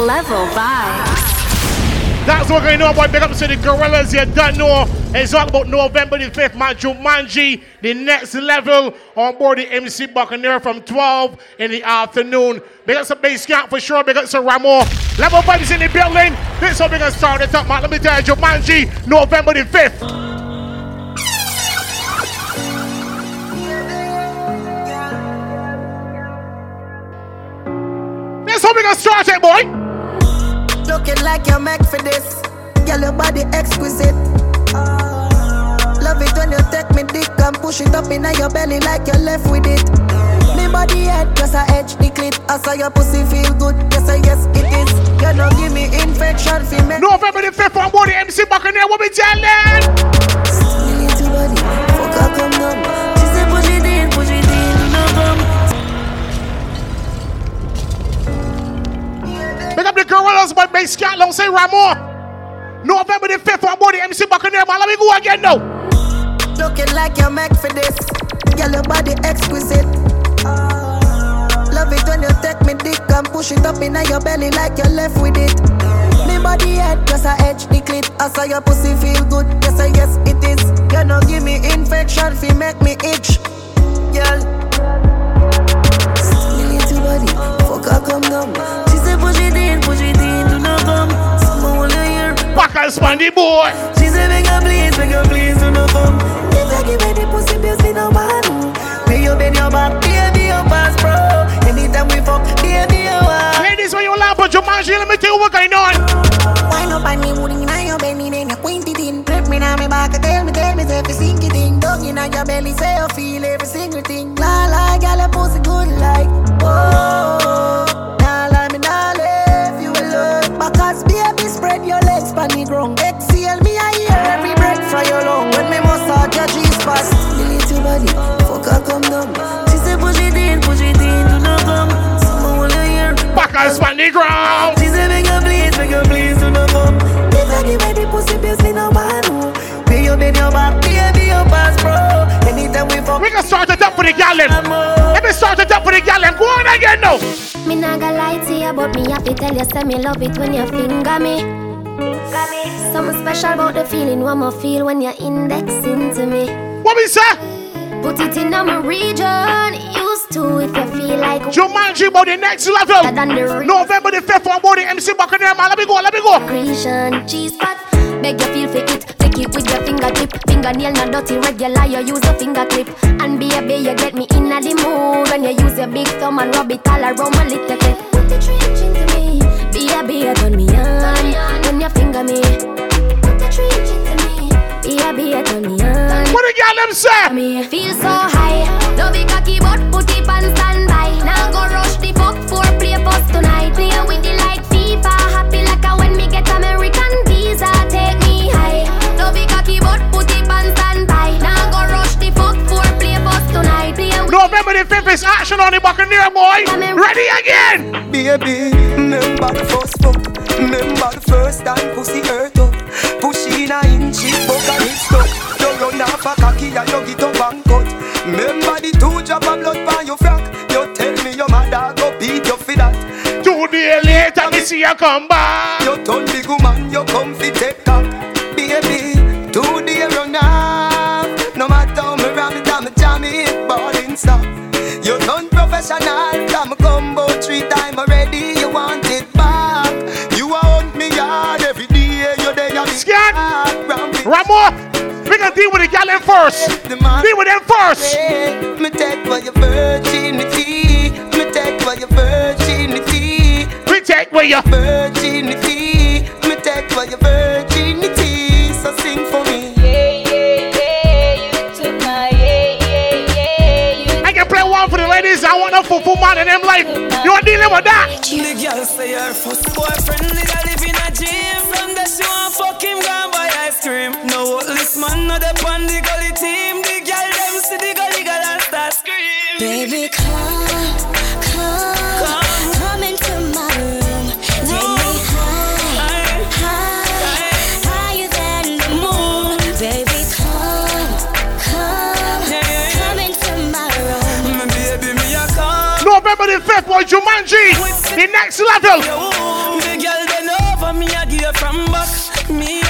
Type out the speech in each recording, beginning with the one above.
level vibes. That's what we're going to know about Big Up to the Gorillas. You don't know. It's all about November the 5th, man. Jumanji, the next level on board the MC Buccaneer from 12 in the afternoon. Big up some Base camp for sure. Big up some Ramo. Level vibes in the building. This is how we're going to start it up, man. Let me tell you, Jumanji, November the 5th. This is how we're going to start it, boy. Looking like you're meant for this. Girl, your body exquisite. Love it when you take me dick and push it up in your belly like you're left with it. Me body head just a edge the clit. I saw your pussy feel good. Yes, I yes it is. You know give me infection for me. November the 5th on board the MC Buccaneer. What we telling? Still body. Fuck come down. The gorillas, but bass cat, don't say Ramon. November the 5th, I'm body MC Buccaneer, man. Let me go again now. Looking like you're meant for this. Girl, your body exquisite. Love it when you take me dick and push it up in your belly like you're left with it. Me body head just a edge the clit. I saw your pussy feel good. Yes, I yes it is. You know give me infection, fi make me itch. Girl. Still body, fuck her come down push it in, do not come. Someone wanna hear. Back and spandy boy. She said, beg her please, beg her please, do not come. If I give the pussy, bills, me no man. Pay your bed, your back, baby, your pass, bro. Anytime we fuck, baby, your wife. Ladies, when you laugh at your man, let me tell you what going on. Wine up on me, wooding in your belly, then you quint it in. Me now, me back, tell me, tell me, if you sink it in. Dog in your belly, say you feel every single thing. La la, girl, your pussy good like, oh. Hear Back and span the ground She say beg her please, beg her please do not come If I give her the pussy bills me no want Pay your bed, your back, baby your pass bro Anytime we fuck We can start it up for the gallon Let me start it up for the gallon Go on again now me not gonna lie to you, but me happy tell you, say me love it when you finger me. Something special about the feeling one more feel when you're indexing to me. What we say? Put it in my region. Used to if you feel like Jumanji about the next level. The November the 5th on board the MC back in Buccaneer man. Let me go, let me go. Creation, cheese spot. Beg you feel for it. Take it with your fingertip. Fingernail not dirty, regular. You use a finger clip. And be a baby, you get me in a the mood when you use your big thumb and rub it all around my little bit. Put the trench into me. Baby, you turn me on when you finger me. Put the trench into me. Baby, you turn me on. What the girl them say? Me feel so high. Love it cocky, but put it on standby. Now go rush the fuck for play post tonight. Play with the like FIFA. Happy like a when me get American visa. Take me high. Love it cocky, but put it on standby. Now go rush the fuck for play post tonight. Play with November the 5th is action on the Buccaneer boy. Ready again. Baby, remember the first fuck. Remember the first time pussy hurt up. Push in a inch, it and it stuck. You run off a cocky and you get up and cut. Remember the two drop of blood by your me see you come back. You turn big woman, you come fi take up. Baby, two days run off. No matter how me ram it, I'm a jam it, ballin' stop. You turn professional, I'm a combo three time already. You want it back. You want me yard every day. You there, you Scan. Ramo, we gonna deal with the gallon first. Deal with them first. Me take for your virginity. Take for your virginity. Me take for your virginity. So sing for me. I can play one for the ladies. I want a full man in them life. You are dealing with that. The girl say her first boyfriend did a live in a gym. From the she want fuck him, go and buy ice cream. No this man, no the on the gully team. The girl them see the gully girl and start scream. Baby, come, come, remember the fifth one, Jumanji, the next level. Me, I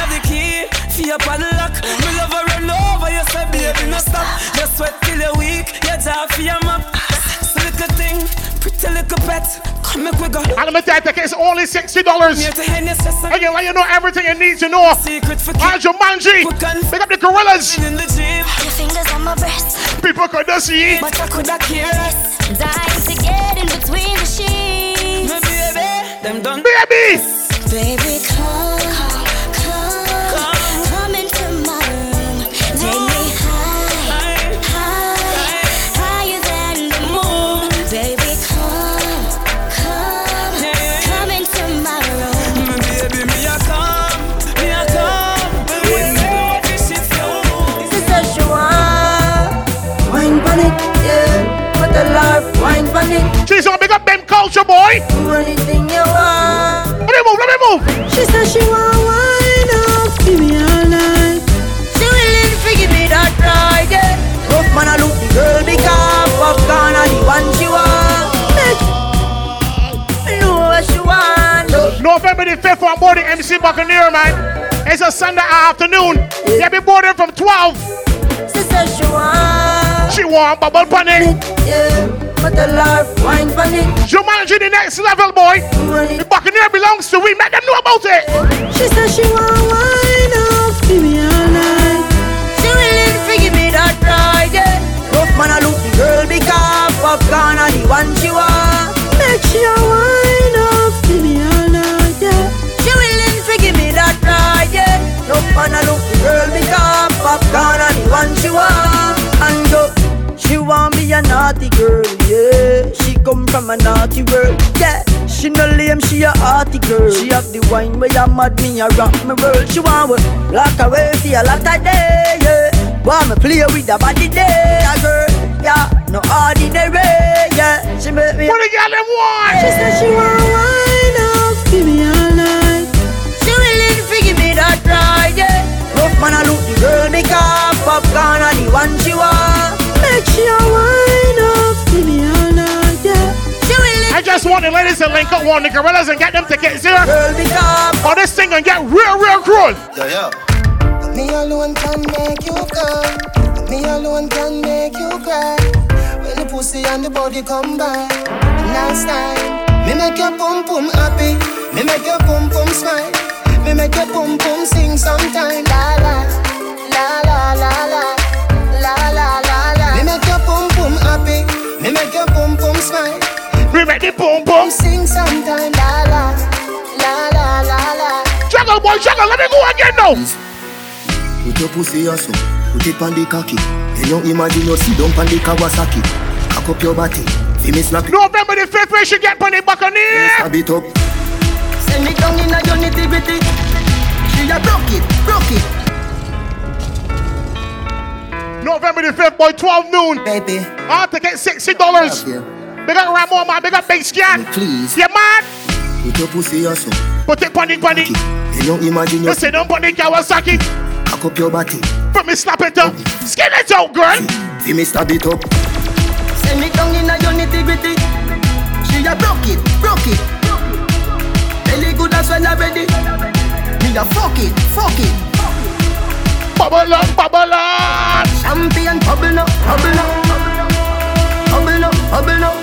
love her run over, you say baby no stop. Sweat till you weak, jaw. Little thing, pretty little pet. Come make we go. Only sixty dollars. Again, let you know everything you need to know. Secret for Jumanji, pick up the gorillas. In the People could not see. But I could not hear. Die in between the sheets. My baby, them done. Baby! Baby, culture, boy. Anything you want. Let me move, let me move. She said she want wine up, give me all night. She willing to give me that ride, yeah. Rough man, I look the girl because popcorn are the one she want. Know what she want. November the 5th on board the MC Buccaneer, man. It's a Sunday afternoon. Yeah, be boarding from 12. Sister she want, She want bubble panic. yeah. Put the love, wine pon it. Jumanji the next level, boy. The Buccaneer belongs to we. Make them know about it. She said she want wine up, give me all night. She willing to give me that ride, yeah. Rough man, I look the girl because popcorn are the one she want. Make she a wine up, give me all night, yeah. She willing to give me that ride, yeah. Rough man, I look the girl because popcorn are the one she want. A naughty girl, yeah. She come from a naughty world, yeah. She no lame, she a arty girl. She have the wine where you mad me a rock me world. She want work, lock away for a lot of day, yeah. Want me play with the body day, a girl, yeah. No ordinary, yeah. She make me. What the girl them She said she want wine up, give me all night. She willing to give me that ride, yeah. Rough man, I look the girl because popcorn are the one she want. Make a wine I just want the ladies to link up one the gorillas and get them tickets here. girl because Or this thing and get real, real cruel. Yeah, yeah. Me alone can make you come. Me alone can make you cry. When the pussy and the body come by. Last time, me make your pum pum happy. Me make your pum pum smile. Me make your pum pum sing sometime. La la, la la la la, la la la la. Me make your pum pum happy. Me make your pum pum smile. We make the boom boom. Sing sometime. La la, la la la la. Juggle, boy, juggle. Let me go again now. Put your pussy also, put it on the cocky. You don't imagine you sit down on the Kawasaki. Cock up your body, see me slap November the 5th, we should get on the Buccaneer. stab it up. Send me down in a your nitty gritty. She a broke it, broke it. November the 5th, boy, 12 noon. Baby, I have to get $60. Yeah. Big up Ramon, man. Big up Big Scan. Please. Yeah, man. Put your pussy also, Put it on the, on the. you don't imagine you You sit down on the Kawasaki. cock up your body, Put me slap it up. Skin it out, girl. see me stab it up. send me down in a your nitty gritty. She a broke it, broke it. Belly good as well already. Me a fuck it, fuck it. Bubble up, bubble up. Champion bubble up, bubble up, bubble up, bubble up.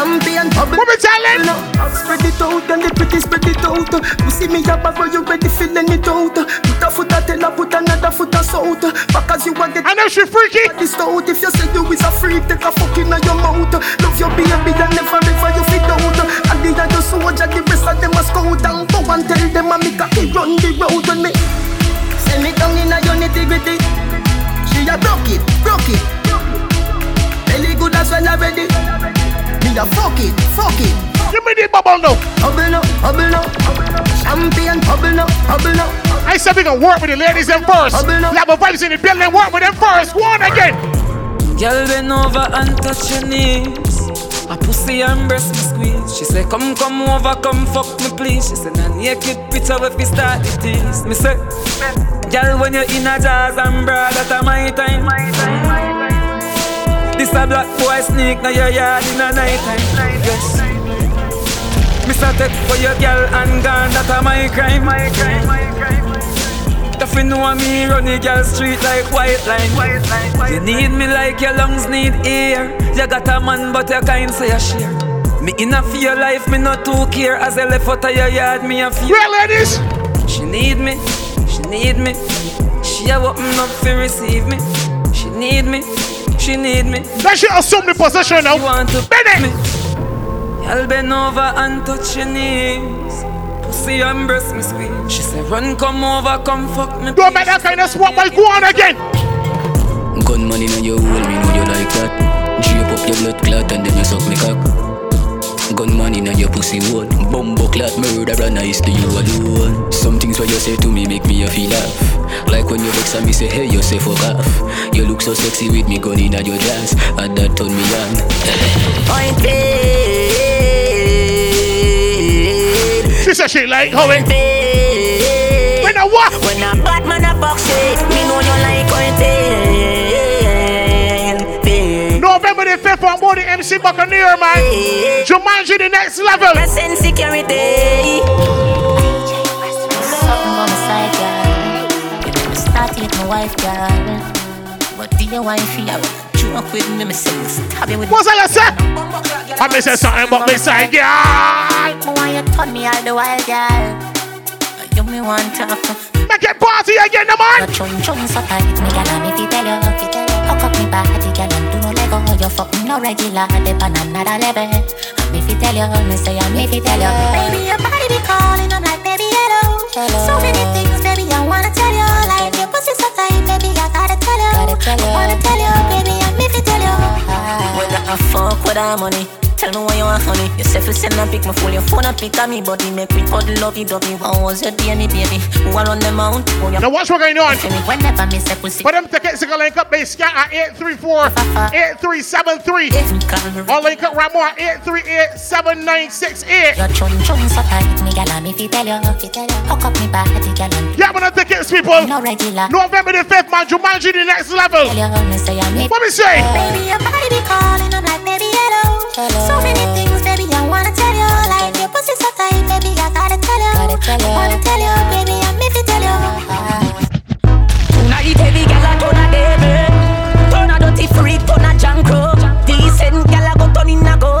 Champion bubble What me telling? Spread it out and the pretty spread it out. You see me up, but you ready feeling it out. Put a foot a tell her, put another foot a south. Back as you a get I know she freaky. this out If you say you is a freak, take a fuck inna your mouth Love your baby and never ever you fit out And the other soldier, the rest of them a scout And go and tell them a me cocky run the road when me Send me down inna your nitty gritty She a broke it, broke it Belly good as well already Me a fuck it, fuck it Give me the bubble now. Bubble up, bubble up Champion bubble up, bubble up I said we gonna work with the ladies them first. Bubble up. Level vibes in the building, work with them first. One again. Girl, bend over and touch your knees. A pussy and breast me squeeze. She say, Come, come over, come fuck me, please. She say, Nah, naked picture if we start the tease. Me say, Girl, when you're in a jazz and bra, that a my time. This a black boy sneak, now your yard in a night time. Yes. Say, take for your girl and gone, that a my crime. My crime, my crime. The fi know me run the girl street like white line. White line, white you need me like your lungs need air. You got a man, but you can't say a share. Me in a fear life, me not too care. As I left out of your yard, me a fear. Real ladies. She need me, she need me. She a open up to receive me. She need me, she need me. That she assume the position now. She want to bend me. I'll bend over and touch your knees. Pussy and breast me squeeze. She said, run, come over, come fuck me. Don't make that kind of swap while go on again. Gunman in your hole, me know you like that. Drape up your blood clot and then you suck me cock. Gunman in your pussy hole. Bumbo clot murderer nice to you alone. Some things what you say to me make me a feel laugh. Like when you vex and me say hey you say fuck off. You look so sexy with me gun in at your dress. And that turn me on. Pointed. She said she like how. When I what? When a bad man a fuck shit, me know you like pointed. November the 5th on board the MC Buccaneer, man. Jumanji the next level. Press insecurity. Something on the side, girl. You with my wife, girl. But do your wife here? Joke with me, me stab you with What's that you say? I me say something about me side, girl. Why you turn me all the while, girl? You me want to Make it party again, no man. Your chun chun so tight, me gonna me fi tell you. Hook up me body, girl, and do no lego. You fuck me no regular, dip on another level. And me fi tell you, me say I me fi tell you. Baby, your body be calling, I'm like, baby, hello. So many things, baby, I wanna tell you. Like your pussy so tight, baby, I gotta tell you. I wanna tell you, baby, I me fi tell you. When I fuck with that money. Tell me why you want honey. You say fi send a pic, my phone your phone a pic of me body. Make me cuddle lovey dovey. How was your day, baby? Who are on the mount? Now watch what going on. Whenever me say pussy. For them tickets, you can link up. They scan at 834-8373. Or link up Ramo at 838-7968. Your chun chun so tight, me gonna me fi tell you. Hook up me body, girl, Yeah, man, the tickets, people. no regular. November the 5th, man. Jumanji the next level. Tell you, me say. What me say? Baby, your body be calling, I'm like, baby, hello. So many things, baby, I wanna tell you. Like your pussy so tight, baby, I gotta tell you. I wanna tell you, baby, I me fi tell you. Tonight heavy gal a turn a devil Turn a dirty freak, turn a jankro Decent gal a go turn in a go-go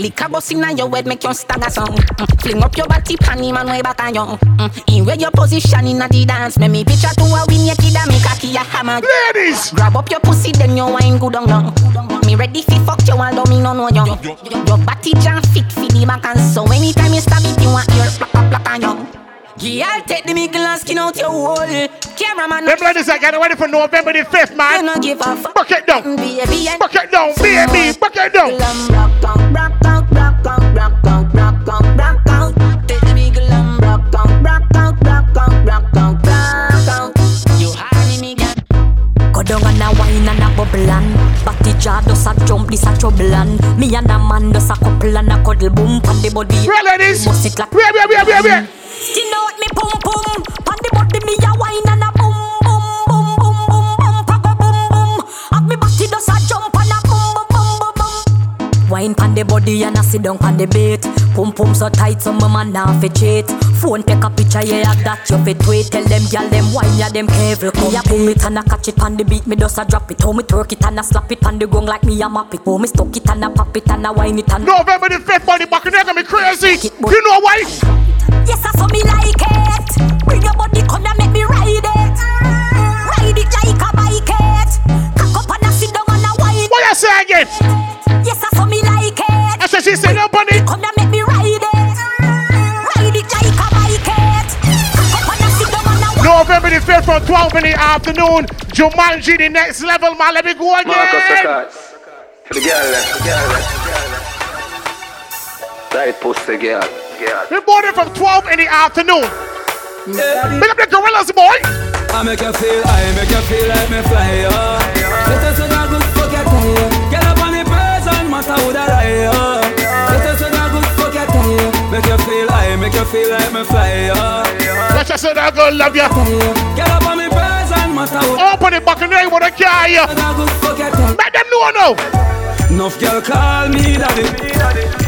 Lick a bus inna your head, make you stagger song. Mm. Fling up your body, panty man way back on you. Mm. In where your position inna the dance, make me picture to a win your kid and make a key a hammer. Ladies, grab up your pussy, then you wine good on you. Me ready fi fuck you, although me no know you. Your body jam fit fi the back and so anytime you stab it, you want your plack plack on you. Girl, take the mickle and skin out your hole. Cameraman, Them ladies are getting ready for November the 5th, man. no give a fuck. Buck it down. Baby, and Buck it down, baby. Buck it down. Take the mickle and rock out, rock out, rock out, rock out, rock out. You hardy me, girl. Go down and a wine and a bubble and Batty jaw does a jump, this a trouble and Me and a man does a couple and a cuddle boom Pan the body Real ladies. Bust it like Wait, wait, wait, wait, wait. Skin out me pum pum. Pan the body me a wine pan the body and a sit down pan the bait Pum pum so tight so my man now fi cheat. Phone take a picture yeah that you fit tweet. Tell them gyal them wine ya them careful Me a pull it. and a catch it pan the beat Me does a drop it. How me twerk it and a slap it pan the gong like me a map it. How me stuck it and a pop it and a wine it and November the 5th, man. The Buccaneer gonna be crazy. You know why? Yes, I saw me like it. Bring your body, come and make me ride it. Ride it like a bike it. Cock up and a sit down and a wine. What you say again? Yes, I saw me like it. I said she said up. Come and make me ride it. Ride it like a bike it. Cock up and a sit down and a wine. November the 5th from 12 in the afternoon. Jumanji the next level, man. Let me go Marcus again. Records. For the girl, there, the girl, there, the girl. there. Right pussy girl, girl. We bought it from 12 in the afternoon. Pick up the gorillas, boy. I make you feel, I make you feel like me fly, oh. Let us know good fuck your tie. Get up on the person, matter who that I, oh. Let us know good fuck your tie. Make you feel, I make you feel like me fly, oh. Let's just say that girl love you. Get up on the person, matter who Open the Buccaneer with a car. you. that good fuck your tie. Make them know now. Enough girl call me daddy.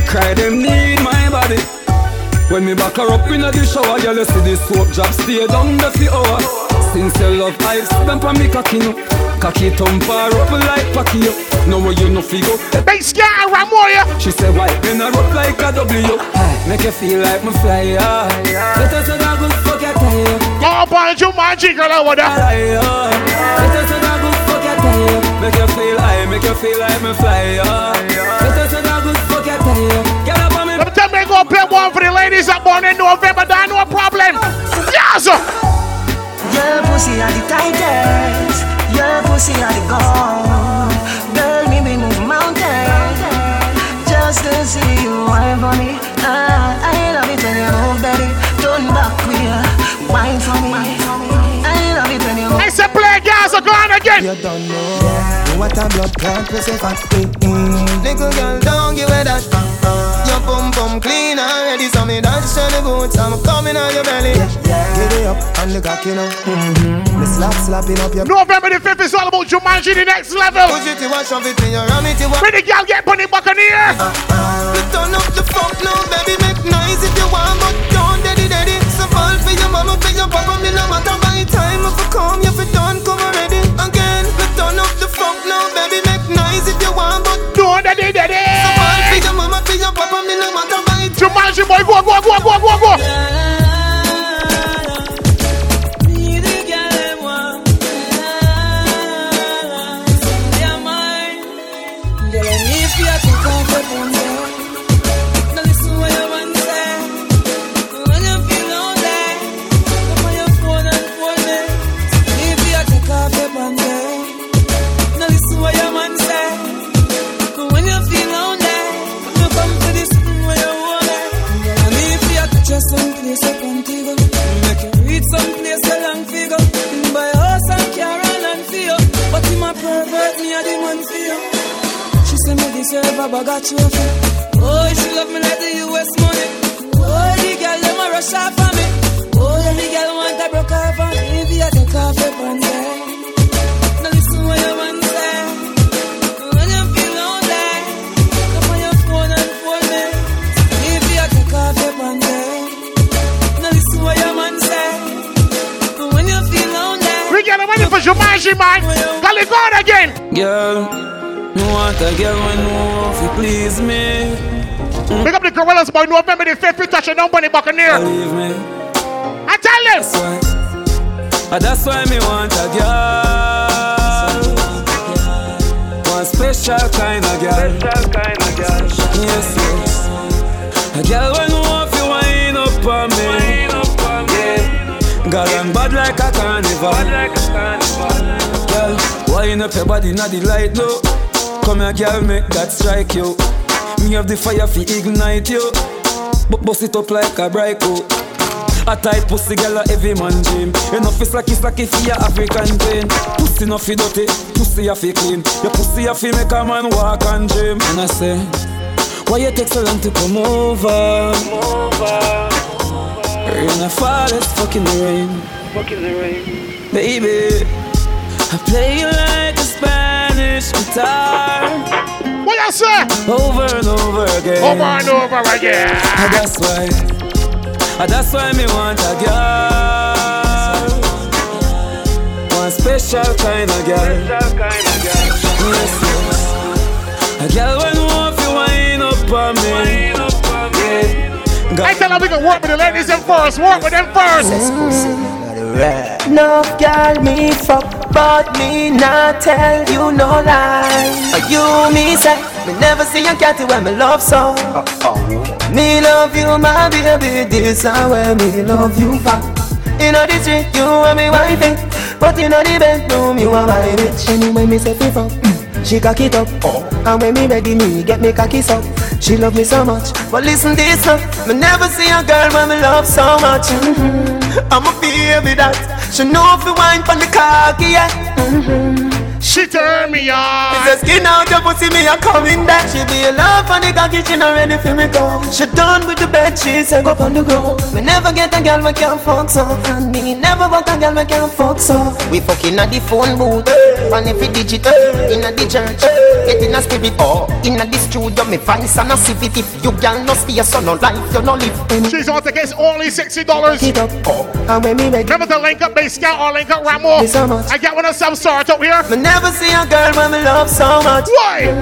Cry them need my body. When me back her up in the shower, girl, you see the soap drop stay down the fi hour. Since you love ice, them pa me cocky no. Cocky thump her up like Packy up. Know where you no figo. Base girl, Ramoya. She say why? Then I up like a W. Make you feel like me fly high. Better say that good fuck your tire. Go up on Jumanji, girl, over there. Better say that good fuck your tire. Make you feel high, make you feel like me fly high. Better say that good fuck your tire. Let me tell me, play one for the ladies that born in November. That no problem. Yes. Your pussy are the tightest. Your pussy are the gold. Girl, me be move mountains just to see you wine for me. Ah, I love it when you move, baby. Turn back queer, wine for me. I love it when you move. I said play gas, go on again. You don't know what a blood clot pussy fat. Mm-mm. Little girl, don't give it that. Your pum pum clean already, so me dash on the boots. I'm coming on your belly. Yeah, Get it up and the cock, you know. Mm-hmm. Me slap slapping up your. November the 5th is all about Jumanji, the next level. Push it, you want shove it in your ram it, uh, uh. you want. Pretty girl, get bunny buccaneer. We turn up the fuck now, baby, make nice if you want, but don't daddy daddy. So fall for your mama, for your papa, me no matter by time if you come, you done, the now, baby, make nice if you want, but don't daddy daddy. So fall for your mama, for your papa, me no matter time. Jumanji boy, go, go, go, go, go, go. Someplace me deserve a bag of trophy Oh, she love me like the US money. Oh, the girl them a rush off for me. Oh, yeah, the girl want a broke off on me. If you take off your pants Now listen what your man say. When you feel lonely Come on your phone and phone me. If you take off your pants Now listen what your man say. When you feel lonely We get ready for Jumanji, man. Call it on again. Girl, me want a girl when know if you please me. Pick up the gorillas boy, November the 5th, we touch a number buccaneer. Believe me. I tell them. That's why, ah, that's why me want a girl. One special kind of girl. Special kind of girl. Yes, yes. A girl when know if you wind up on me. Yeah. Girl, I'm bad like a carnival. Bad like a carnival. Girl, wind up your body, not the light, no. Come here, girl, make that strike you. Me have the fire fi ignite you. But bust it up like a bright coat. A tight pussy girl a every man dream Enough is slacky slacky for your African pain Pussy no fi dirty, pussy a fi clean Your pussy a fi make a man walk and dream And I say, why you take so long to come over? Rain a fall, it's fucking the rain Fucking the rain Baby, I play you like a Spanish guitar What you say? Over and over again. Over and over again. And that's why and that's why me want a girl. One special kind of girl. Yes, yes. A girl when want you wind up on me. Yeah. I tell her we can work with the ladies in first, work with them first. No girl me fuck, but me not tell you no lie. Are you me say me never see a cat when me love so. Me love you, my baby. This is where me love you back. In the street, you are me wifey, but in the bedroom, you are my bitch. Anyway, me say fuck. She cock it up, oh. and when me ready, me get me cocky up. She love me so much, but listen this now. Me never see a girl when me love so much. Mm-hmm. I'm a baby that know if you wine from the cocky, yeah. Mm-hmm. She turn me on. It's a skin out your pussy, me a coming back. She be a love on the cocky, she not ready for me come. She done with the bed, she say go on the ground. Me never get a girl we can't fuck so, and me never want a girl we can't fuck so. We fucking at the phone booth, and every digital in the church, get in a spirit. Oh, in the studio, me find some a it. If you girl no stay, so no life, you no live. She's out against only sixty dollars. Oh, and when me make Remember the link up base scout or link up Ramo. I get one of some sort up here. Me never see a girl when me love so much. Why?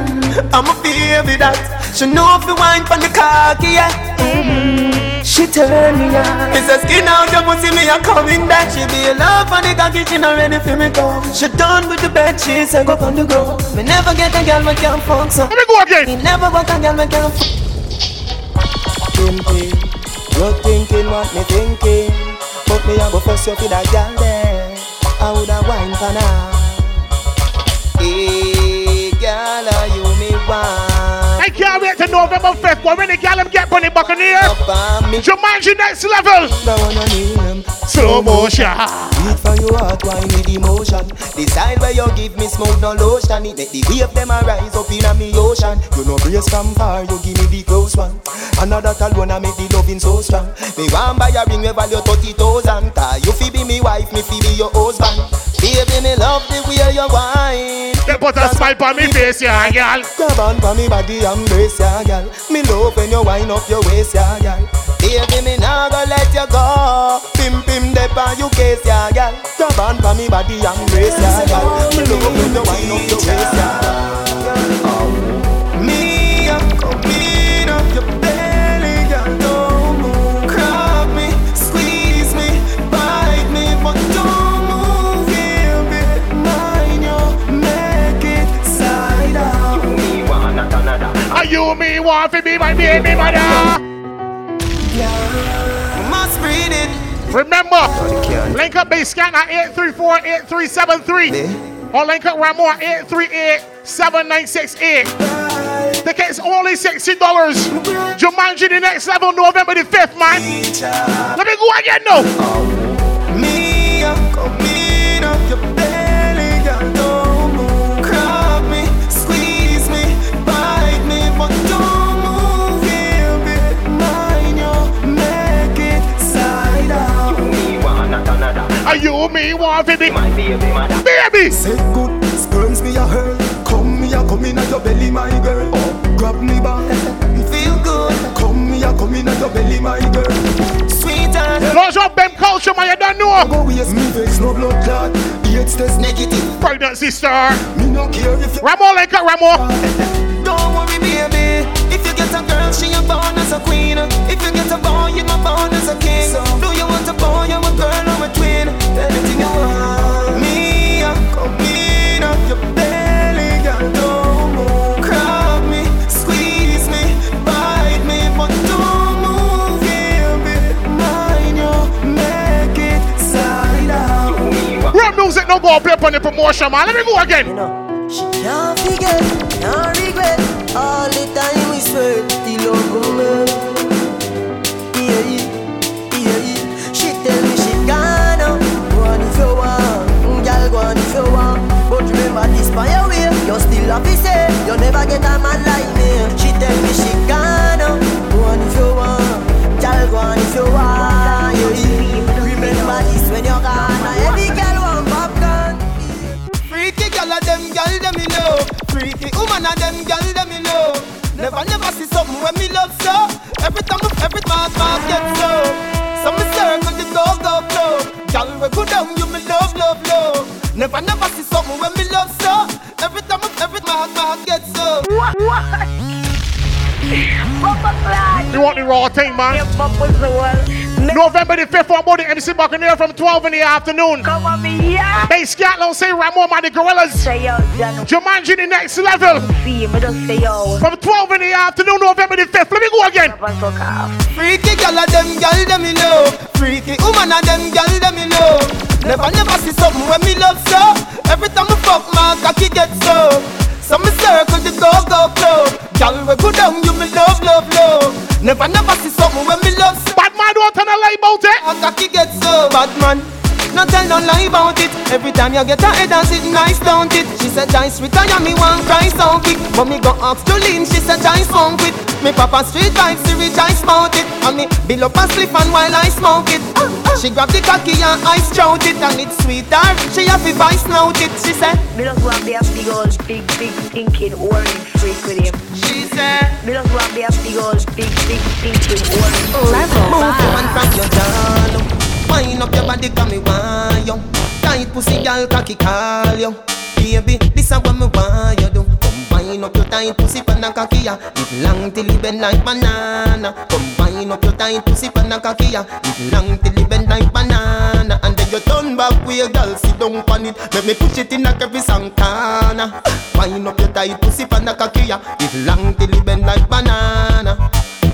I'm a baby that she know if you wine from the cocky, yeah. Mm-hmm. She turn me on. It's a skin out your pussy, me a coming back. She be a love on the cocky, she not ready for me come. She done with the bed, she say go on the ground. Me never get a girl me can fuck so. Let me go again. Me never want a girl me can fuck. Thinking, you're thinking what me thinking, but me a go first you for that girl there. I woulda wine for now. Hey, girl, are you me want? I can't wait to November 5th. But when the them get Bunny Buccaneer, Jumanji next level. The one on him. Slow motion. Beat for your heart, wine with emotion. The style where you give me smoke, no lotion. It make the wave them a rise up in a me ocean. You know brace from far, you give me the close one. Another tal one, I make the loving so strong. Me want buy a ring, we value thirty thousand. Cause you fi be me wife, me fi be your husband. Baby, me love the way you wine. Put a smile on me face, yeah, gal. Grab on for me body, embrace ya, gal. Me love when you wind up your waist, ya, gal. Baby, me nah go let you go. Pim pim dep on you case, ya, gal. Grab on for me body, embrace ya, gal. Me love when you wind up your waist, ya. You me want to be my baby mother? Must read it. Remember, link up base scan at 834-8373. Or link up Ramo at 838-7968. Tickets only $60. Jumanji the next level November the 5th, man. Let me go again now. Me, Are you me want to be my baby mother? Baby! Say good, sperms me a hurl. Come me a come in at your belly, my girl. Oh, grab me back, feel good. Come me a come in at your belly, my girl. Sweetheart. Launch up them culture, man, you don't know. Go waste me vex, no blood clot. AIDS test negative. Pregnancy star. Me no care if you. Ramo, like up Ramo. Don't worry, baby. If you get a girl, she a born as a queen. If you get a boy, you a born as a king. Do the. Let me go again. She can't forget, can't regret. All the time we sweat, the Yeah, yeah, yeah, She tell me she gonna Go on if you want, girl go on if you want. But remember this by your way You still have to say You never get a man like Freaky woman of them gal them me know. Never never see something when me love so. Every time every time I get so. So me circle the go go flow. Gal we go down you me love love love. Never never see something when me love so. Every time every time I get so. You want the raw thing, man? November the 5th, on board the MC Buccaneer from 12 in the afternoon. Come on, me, yeah. Base Scotland, say Ramon, man, the Gorillas. Say yo, Jano. Jumanji, the next level. See me say yo. From 12 in the afternoon, November the 5th. Let me go again. Freaky gal of them gal them me know. Freaky woman of them gal them me know. Never never see something when me love so. Every time I fuck my cocky get so. So me circle the go go club. Gal we go down you me love love love. Never never see something when me love. Bad man don't tell a lie about it. My cocky get so bad man. No tell no lie about it. Every time you get her head and sit nice, don't it? She said, Joyce, retire me one cry so quick. But me go ask to lean, she said, Joyce, smoke it. Me papa street vibes, rich, I smoke it. And me bill up a spliff and while I smoke it. Uh, uh. She grab the cocky and I strout it. And it's sweeter, she have to vice note it. She said, Me just want be a big old, big, big thinking, orange freak with him. She said, Me just want be a big old, big, big thinking, orange Level Move your hand from your down Wind up your body, come me want you Tight pussy, girl, cocky call you Baby, this is what me want you do. Come wind up your tight pussy, pan a cocky ya. It long till it bend like banana. Come wind up your tight pussy, pan a cocky ya. It long till it bend like banana. And then you turn back with your girl, sit down on it. Let me push it in a every corner. Wind up your tight pussy, pan a cocky ya. It long till it bend like banana.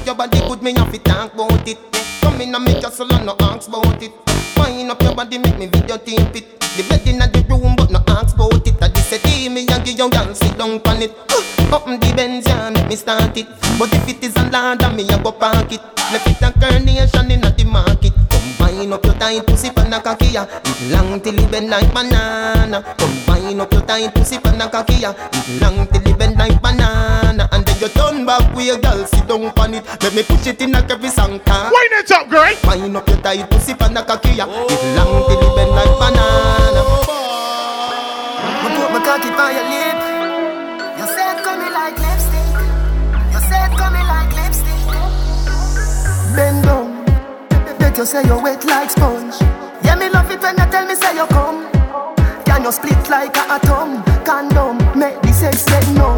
Your body good, me have to talk about it. Come in and make your and no ask about it. Wind up your body, make me video tape it. The bed in the room, but no ask about it. I just say, me and give your girl sit down on it. Uh, Open the Benz, yeah, make me start it. But if it is a ladder, me a go park it. Left it a carnation in the market. Come wind up your tight pussy pan a ya. It long till it bend like banana. Come wind up your tight pussy pan a ya. It long till it bend like banana. And you turn back with your girl sit down on it. Let me push it in a every song car. Wind it up, girl. Wind up your tight pussy pan a cocky ya. It long till it bend like banana. Oh, me put my cocky by your lip. You said coming like lipstick. You said coming like lipstick. Bend down. Bet you say you're wet like sponge. Yeah, me love it when you tell me say you come. Can you split like a atom? Condom, make the sex get numb.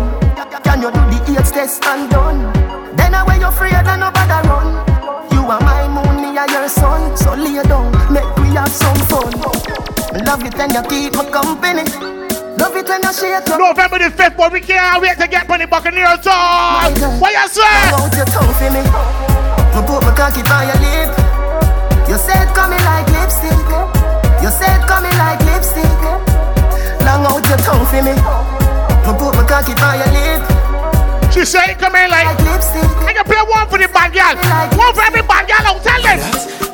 Can you do the test and done? Then I way you afraid and nobody run. You are my moon, me are your sun. So lay down, make we have some fun. Love it when you keep my company. Love it when you shake your November the 5th, boy, we can't wait to get on the Buccaneer song. What you say? Out your tongue for me. Me put my cocky by your lip. You said coming like lipstick. You said coming like lipstick. Long out your tongue for me. Me put my cocky by your lip. She say come in like, lipstick. I can play one for the bad girl. One for every bad girl, I'll tell them.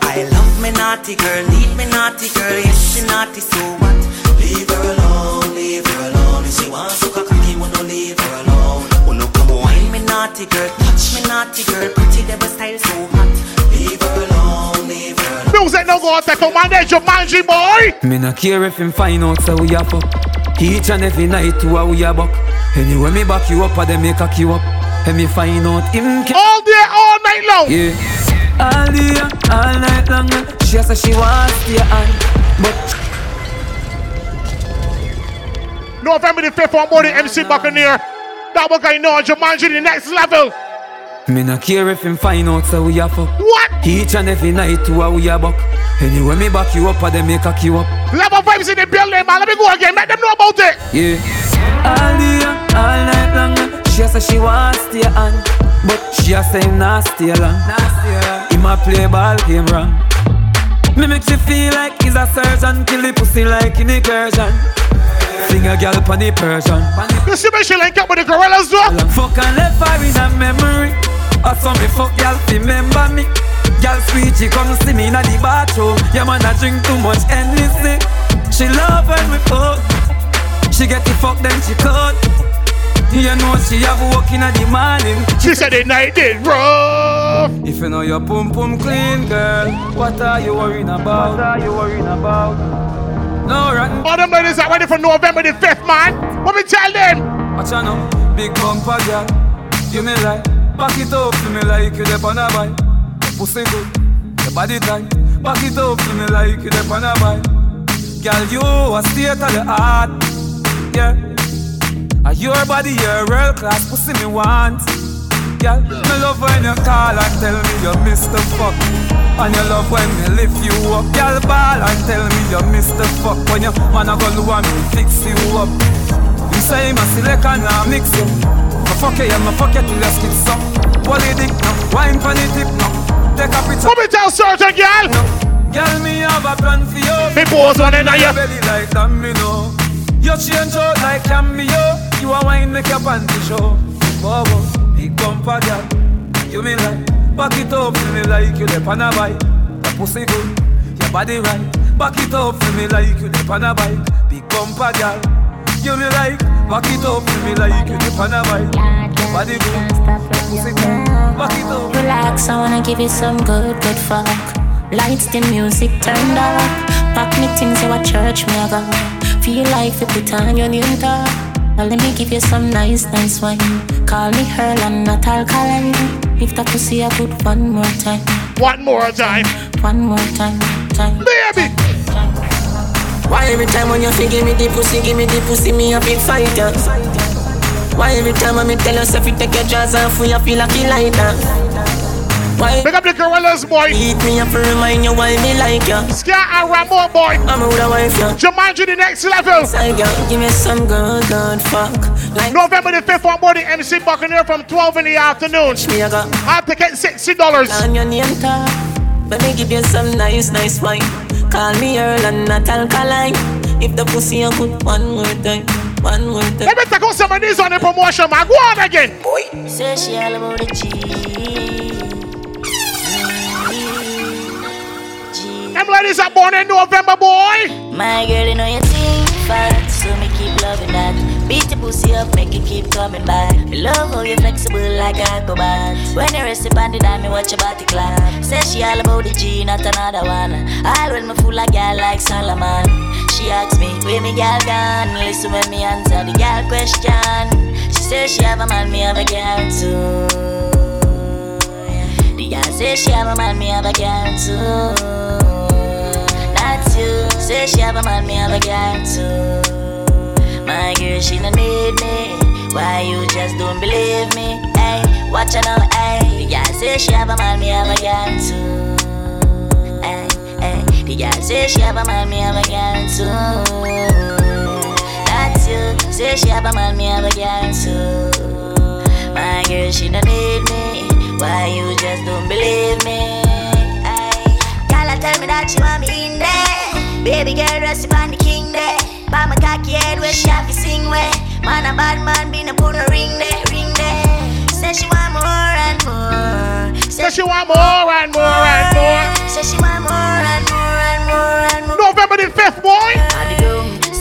I love me naughty girl, need me naughty girl, yes she naughty so what? Leave her alone, leave her alone. If she wants to cock me, wanna leave her alone. Oh, wanna come wine me naughty girl, touch me naughty girl, pretty devil style so hot. Leave her alone, leave her alone. Music no go out, take command your manji boy. Me not care if him find out so we a fuck. Each and every night to a we a buck. Anyway me back you up or them make cock you up. And me find out him ca- All day, all night long. Yeah. All day, all night long. She say she wants stay on, but November the 5th on board the MC Buccaneer. That one guy know Jumanji the next level. Me not care if him find out so we a fuck. What? Each and every night to a we a buck. Anyway me back you up or them make cock you up. Level vibes in the building, man. Let me go again. Make them know about it. Yeah. All day, all night long. She a say she want stay on, but she a say him not stay long. Him a play ball game wrong. Me make she feel like he's a surgeon, kill the pussy like in incursion. Sing a girl pon the Persian. You see me she link up with the gorillas though. Fuck and left her in a memory. I saw me fuck girl remember me. Girl sweet, she come see me in the bathroom. Yeah man, I drink too much Hennessy. She love when we fuck. She get the fuck then she cut. You know she have work in the morning. She said the night did rough. If you know your pum pum clean, girl, what are you worrying about? What are you worrying about? No run. All them ladies are ready for November the 5th, man. What me tell them? Watch out now, big bumper girl. You me like, back it up to me like you dep on a bike. Pussy good, your body tight. Back it up to me like you dep on a bike. Girl, you a state of the art, yeah. A your body, your real class pussy me want. Girl, me love when you call and tell me you miss the fuck. And you love when me lift you up. Girl, ball and tell me you miss the fuck. When you wanna go low and me fix you up. You say my select and I mix you. My fuck you, yeah, my fuck you till your skin suck. Wally dick now, wine pon the tip now. Take a picture. What me tell certain girl? Girl, me have a plan for you. Me pose on it now, your yeah. belly like that, me know. You change out like cameo. You a wine make your panty show. Bobo, big bumper girl. You me like, back it up for me like you dep on a bike. Your pussy good, your body right. Back it up for me like you dep on a bike. bumper, girl. You me like, back it up, you me like, you dip on a bike. Body good, pussy good. Relax, I wanna give you some good, good fuck. Lights, the music turned up. Pack me things to a church, me I go. Feel like you put on your new top. Now let me give you some nice, nice wine. Call me Earl, I'm not alkaline. If the pussy I put one more time. One more time. One more time, time. Baby. Why every time when you feel give me the pussy, give me the pussy, me a big fighter? Why every time when me tell yourself you take your jaws off, you feel like you lighter? Why? Pick up the gorillas, boy. Eat me up to remind you why me like you. Scat and Ramo, boy. I'm a woulda wife you. Jumanji, the next level. Side give me some good, good fuck. Like November the 5th on board the MC Buccaneer from 12 in the afternoon. a. I'll take $60. On your name tag. Let me give you some nice, nice wine. Call me Earl and not alkaline. If the pussy you put one more time, one more time. Let me take out some of these on the promotion, man. Go on again. Boy. Say she all about the G. Them ladies are born in November, boy. My girl, you know you think fat, so me keep loving that. Beat the pussy up, make it keep coming back. Me love how you flexible like acrobat. When you rest upon the dime, me watch your body clap. Say she all about the G, not another one. All when me fool like a girl like Solomon. She asks me, where me girl gone? Listen when me answer the girl question. She says she have a man, me have a girl too. The girl say she have a man, me have a girl too. You. Say she have a man, me have a girl too. My girl, she no need me. Why you just don't believe me? Hey, watch her now, hey. The girl say she have a man, me have a girl too. Hey, hey. The girl say she have a man, me have a girl too. That's you. Say she have a man, me have a girl too. My girl, she no need me. Why you just don't believe me? Ay. Girl, tell me that she want me in there. Baby girl, rest upon the king there. By my cocky head where she have to sing where. Man, a bad man, been a put a ring there, ring there. Say she want more and more. Say she want more and more and more. Say she want more and more and more and more. November the 5th, boy.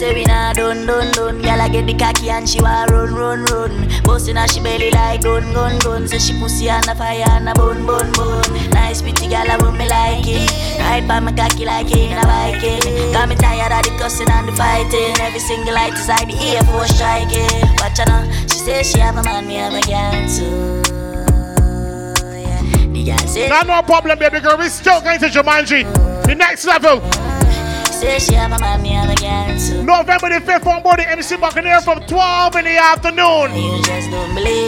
And say we nah done, done, done. Girl, I get the cocky and she want run, run, run. Bustin' her she belly like gun, gun, gun. Say she pussy on the fire and a bun, bun, bun. Nice pretty girl, I want me like it. Ride by my cocky like in a Viking. Got me tired of the cussing and the fighting. Every single light is like the Air Force striking. Watch her now, she says she have a man, me have a girl too. Yeah. Say Not no problem, baby girl. We still going to Jumanji. The next level. November the 5th on board the MC Buccaneer from 12 in the afternoon.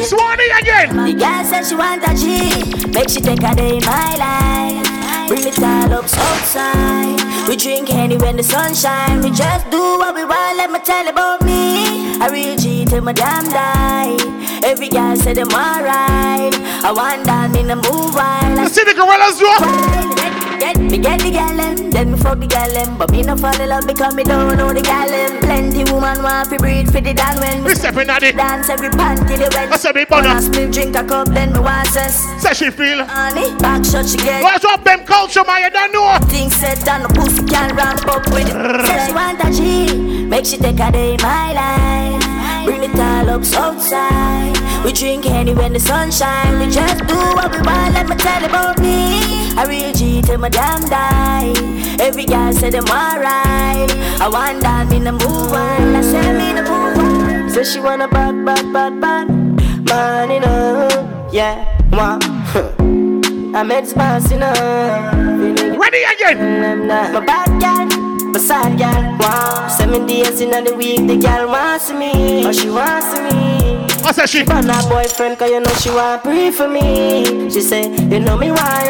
Swanee again. The girl said she want a G, make she take a day in my life. Bring it all up outside. We drink any when the sun shine. We just do what we want. Let me tell about me. A real G till my damn die. Every girl say them alright. I want that me the move wild. You see the gorillas, you? Get me get the gal them, then me fuck the gal them. But me no fall in love because me don't know the gal them. Plenty woman want to breed for the dan when We stepping at it. dance every panty they wet. I said, big When bonnet. I split drink a cup, then me want cess. Say she feel. Honey, back shot she get. Watch up them culture, man. You don't know. Things set and the pussy can ramp up with it. Say she want a G, make she take a day in my life. Bring it all up outside. We drink any when the sun shine. We just do what we want. Let me tell you about me. I real G till my damn die. Every girl say them alright. I want that me the move on. I say me the move on. Say she want a bad, bad, bad, bad man, you know. Yeah, wow. I met spice, you know. Ready again. My bad girl, my sad girl. Wow. Seven days in the week, the girl wants me. Oh, she wants me. I said she. From her boyfriend, cause you know she want pray for me. She say, you know me why.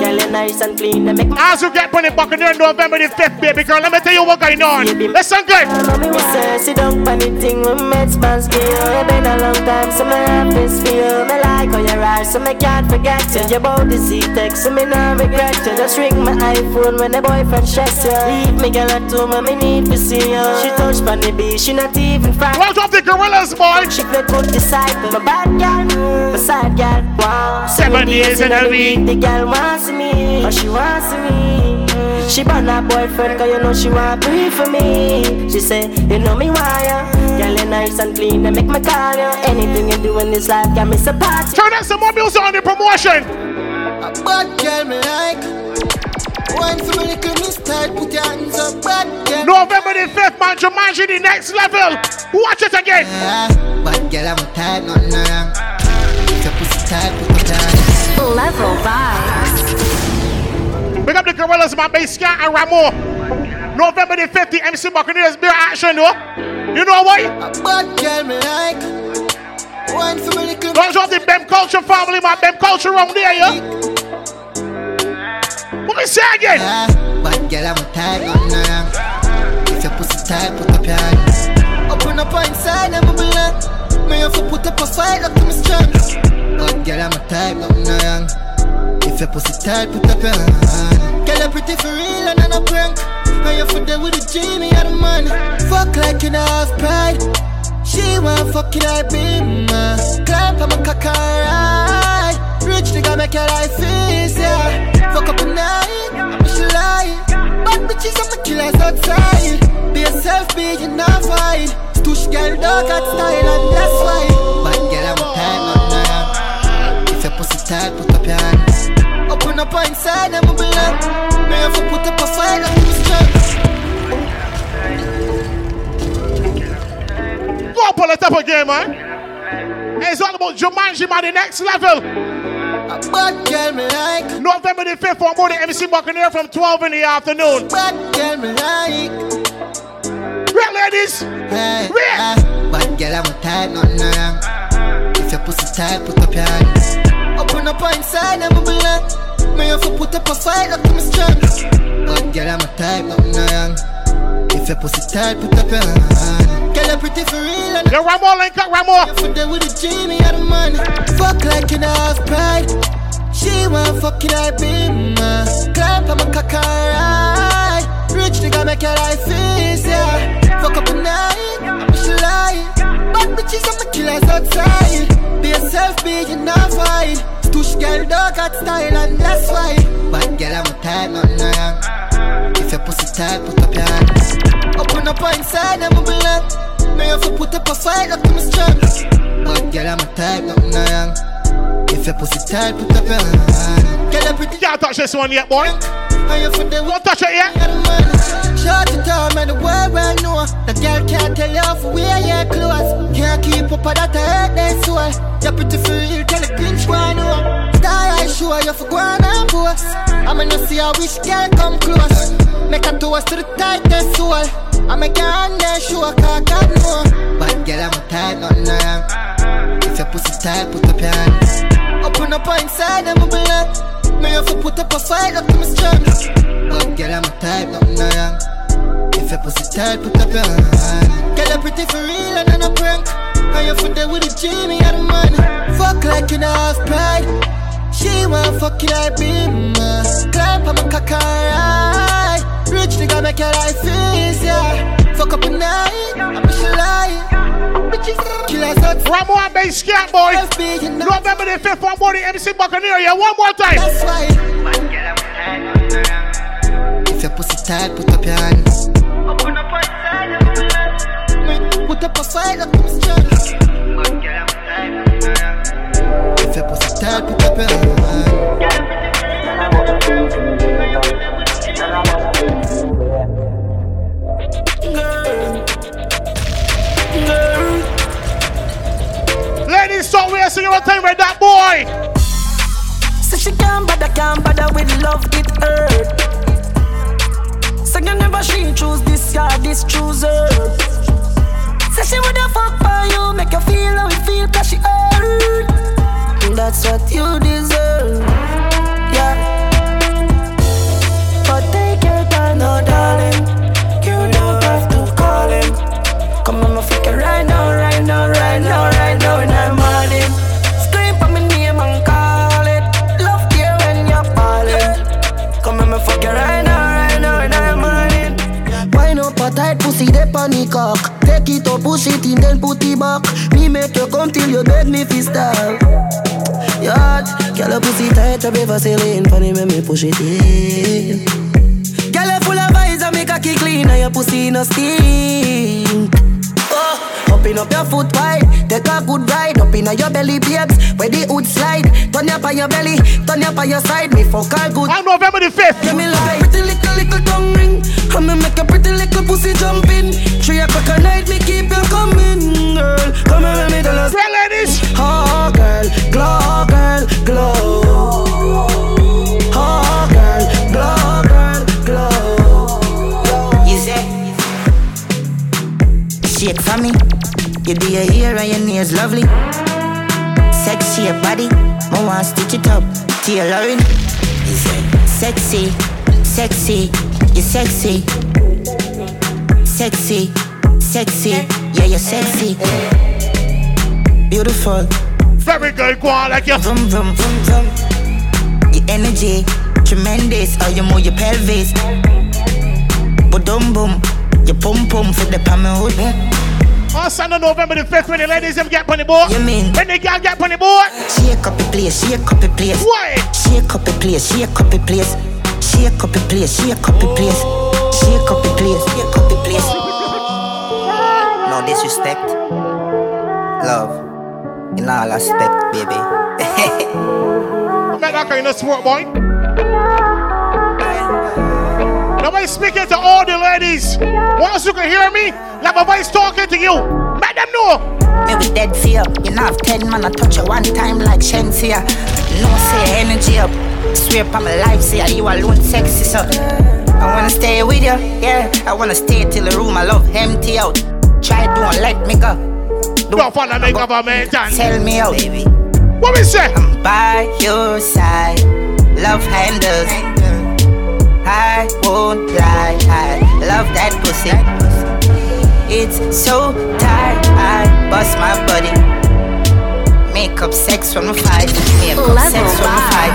Girl, you nice and clean. Make my As you get on the Buccaneer November the 5th, baby girl, let me tell you what going on. Listen good. Me say, sit down for the thing with med spans skill It been a long time, so me have this feel like how you are, so me can't forget you Your body see text, so me not regret you Just ring my iPhone when the boyfriend stress you Leave me girl at home, me need to see you She touch on the beach, she not even frightened Watch off the gorillas, boy. She play good disciple, my bad girl, my side girl Wow, Seven days in a week. The girl wants me, but she wants me. She bought her boyfriend, cause you know she want breathe for me. She say, you know me why ya? Girl, you nice and clean, they make me call ya. Anything you do in this life, got me support Turn up some more music on the promotion. A bad girl me like. One for me little miss tight, put your hands up, bad girl. November the 5th, man, Jumanji, the next level. Watch it again. Yeah, bad girl, I'm a type, nothing wrong. If your pussy tight, put up your. Level vibes. Big up the Gorillas, my bass Scat and Ramo. November the 5th, the MC Buccaneers beer action, though. You know why? A bad girl me like. One for me little Don't drop the Bem Culture family, my Bem Culture around there, yeah? What me say again? Yeah, bad girl, I'm a type, nothing wrong. If your pussy tight, put up your hands. Open up inside, I'm a. Me have to put up a fight up to me strong. Bad girl, I'm a type, nothing wrong. If your pussy tight, put up your hand. Girl, you pretty for real and I'm a prank. And you for there with the Jimmy and the man. Fuck like you know have pride. She want fuck it, I be my Clap, I'm a alright. Rich nigga make your life easy. Fuck up a night, I'm a lie. Bad bitches, I'm a killers outside. Be yourself, be you not fight. Stush girl, dog got style and that's why. Bad girl, I'm a nothing wrong. If your pussy tight, put up your hands. Open up inside, I'm a belong. Me have to put up a fight, I'm too strong. Go up on the top again, man. It's all about Jumanji, man, the next level. A bad girl, me like. November the 5th, on board the MC Buccaneer from 12 in the afternoon. Bad girl, me like. Right, ladies? Hey, uh, bad girl, I'm a type, nothing wrong. If your pussy tight, put up your hands. Open up inside, I'm a belong. Me have to put up a fight up to me strong. Bad girl, I'm a type, nothing wrong. If your pussy tight, put up your hand. Girl, you pretty for real and Yo, Ramo, link up, Ramo. You for there with the Jimmy and the man. Fuck like you have pride. She want fuck it, I be ma. Clap, I'm a cock alright. Rich nigga make your life easier. Fuck up a night, girl, dog got style and that's why. Bad girl, I'm a type, nothing wrong. If your pussy tight, put up your hands. Open up inside, I'm a belong. Have to put up a fight up to me strong. Bad girl, I'm a type, nothing wrong. If your pussy tight, put up your hand. Girl, you pretty. Can't touch this one yet, boy. And you for the Don't touch it yet. Short it down, man, the world right now. The girl can't tell you off where your clothes. Can't keep up with that hurt their soul. You're pretty for real, tell the cringe one know. Star I show you for going and post. I'm gonna see how wish girl come close. Make a toast to the tightest soul. I make your hand there show, cause God know. Bad girl, I'm a tight, nothing wrong. If your pussy tight, put up your hands. Open up inside, I'm a belong. Me have to put up a fight up to me strong. Bad girl, I'm a type, nothing wrong. If pussy tight, put up your hand. Girl, you pretty for real and I'm a prank. And you for there with Jimmy and the man. Fuck like you know pride. She want fuck it, I be ma. Climb on my cock alright. Rich nigga make your life easier. Fuck up a night, I'm a lie. Bitches, killers outside. Ramo and bass Scat, boy. November the 5th, on board the MC Buccaneer, yeah, one more time. That's why. If your pussy tight, put up your hands. Put up a fight up to me strong. If your pussy tight, put up your hands. Ladies, so we're singing one time with that boy. Say she can't bother, can't bother with love, it hurt. You never she choose this guy, this chooser. Say she woulda fuck by you, make you feel how it feel, cause she hurt. That's what you deserve, yeah. But take your time, no darling. Up, push it in, then put it back. Me make you come till you beg me fi stop. Yacht, Girl, a pussy tight, a river sailing. Funny when me push it in. Girl, you full of vibes, I make a kick clean, and your pussy no stink. Open up your foot wide, take a good ride. Up inna your belly, babes, where the hood slide. Turn up on your belly, turn up on your side. Me fuck all good. On November the 5th. Give me like pretty little, little tongue ring. I'ma make a pretty little pussy jump in. Three o'clock at night, me keep you coming, girl. Come here, let me tell us. Well, ladies. Oh, girl, glow, girl, glow. Oh, girl, glow, girl, glow. You say, shake for me. You do your hair and your nails lovely. Sexy your body, I want stitch it up. Tailoring. Sexy, sexy, you sexy. Sexy, sexy, yeah, you're sexy. Beautiful. Very good, go on like you. Vroom, vroom, vroom, vroom. Your energy, tremendous. Oh, you move your pelvis. Boom, boom. Your pum pum for the palm hood. On Sunday, November the 5th, when the ladies them get on the board. You mean? When the girl get on the board. Shake up the place, shake up the place. What? Shake up the place, shake up the place. Shake up the place, shake up the place. Shake up the place, shake up the place. Oh. No disrespect. Love. In all aspect, baby. That kind of sport, boy. Nobody speaking to all the ladies. Once you can hear me, like my voice talking to you. Let them know. Me we dead fear. You know have ten man I touch you one time like Shenseea. No say energy up. Swear upon my life, say you alone sexy so. I wanna stay with you, yeah. I wanna stay till the room I love empty out. Try don't let me go. Don't wanna make up a man. Tell me out, baby. What we say? I'm by your side. Love handles. I won't lie. I love that pussy. It's so tight. I bust my body. Make up sex from the fight. Make up Level sex from the fight.